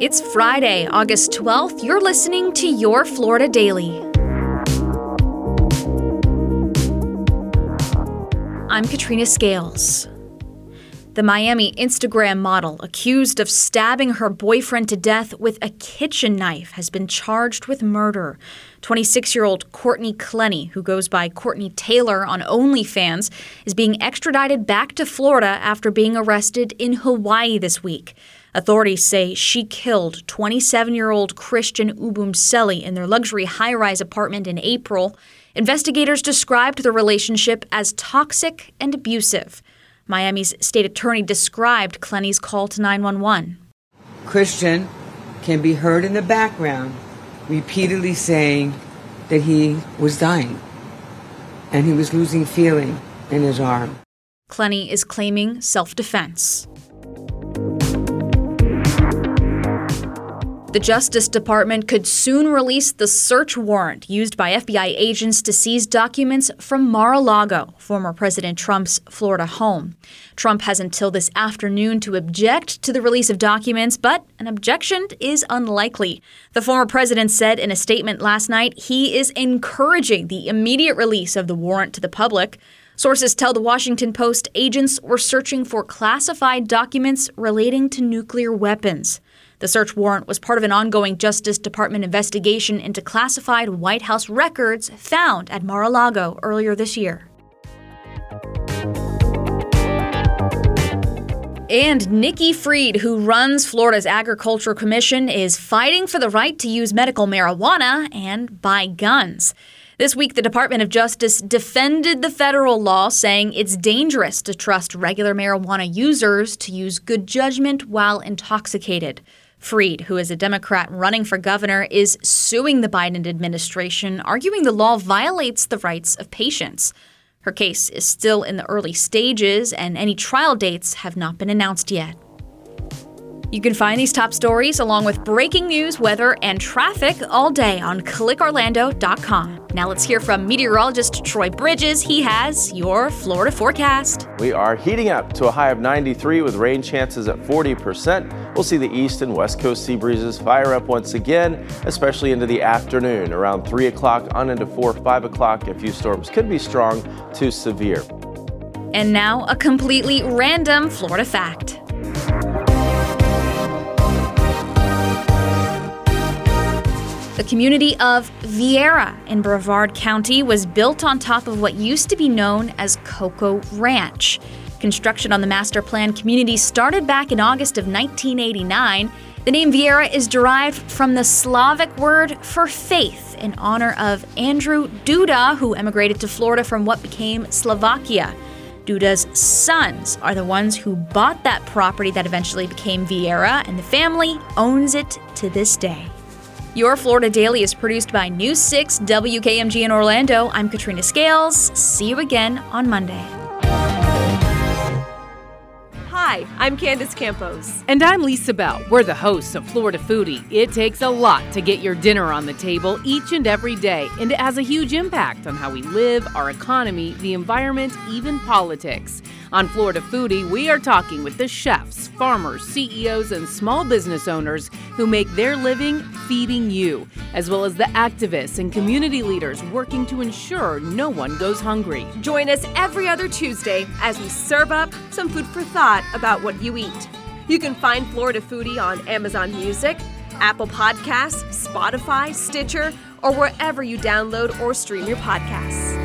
It's Friday, August 12th. You're listening to Your Florida Daily. I'm Katrina Scales. The Miami Instagram model, accused of stabbing her boyfriend to death with a kitchen knife, has been charged with murder. 26 year old Courtney Clenney, who goes by Courtney Taylor on OnlyFans, is being extradited back to Florida after being arrested in Hawaii this week. Authorities say she killed 27 year old Christian Obumseli in their luxury high rise apartment in April. Investigators described the relationship as toxic and abusive. Miami's state attorney described Clenney's call to 911. Christian can be heard in the background repeatedly saying that he was dying and he was losing feeling in his arm. Clenney is claiming self defense. The Justice Department could soon release the search warrant used by FBI agents to seize documents from Mar a Lago, former President Trump's Florida home. Trump has until this afternoon to object to the release of documents, but an objection is unlikely. The former president said in a statement last night he is encouraging the immediate release of the warrant to the public. Sources tell the Washington Post agents were searching for classified documents relating to nuclear weapons. The search warrant was part of an ongoing Justice Department investigation into classified White House records found at Mar a Lago earlier this year. And Nikki Fried, who runs Florida's Agricultural Commission, is fighting for the right to use medical marijuana and buy guns. This week, the Department of Justice defended the federal law, saying it's dangerous to trust regular marijuana users to use good judgment while intoxicated. Fried, who is a Democrat running for governor, is suing the Biden administration, arguing the law violates the rights of patients. Her case is still in the early stages, and any trial dates have not been announced yet. You can find these top stories along with breaking news, weather, and traffic all day on clickorlando.com. Now let's hear from meteorologist Troy Bridges. He has your Florida forecast. We are heating up to a high of 93 with rain chances at 40%. We'll see the east and west coast sea breezes fire up once again, especially into the afternoon. Around 3 o'clock on into 4 5 o'clock, a few storms could be strong to severe. And now, a completely random Florida fact. The community of Viera in Brevard County was built on top of what used to be known as Cocoa Ranch. Construction on the master plan community started back in August of 1989. The name Viera is derived from the Slavic word for faith in honor of Andrew Duda, who emigrated to Florida from what became Slovakia. Duda's sons are the ones who bought that property that eventually became Viera, and the family owns it to this day. Your Florida Daily is produced by News 6 WKMG in Orlando. I'm Katrina Scales. See you again on Monday. Hi, I'm Candace Campos. And I'm Lisa Bell. We're the hosts of Florida Foodie. It takes a lot to get your dinner on the table each and every day, and it has a huge impact on how we live, our economy, the environment, even politics. On Florida Foodie, we are talking with the chefs, farmers, CEOs, and small business owners who make their living feeding you, as well as the activists and community leaders working to ensure no one goes hungry. Join us every other Tuesday as we serve up some food for thought about what you eat. You can find Florida Foodie on Amazon Music, Apple Podcasts, Spotify, Stitcher, or wherever you download or stream your podcasts.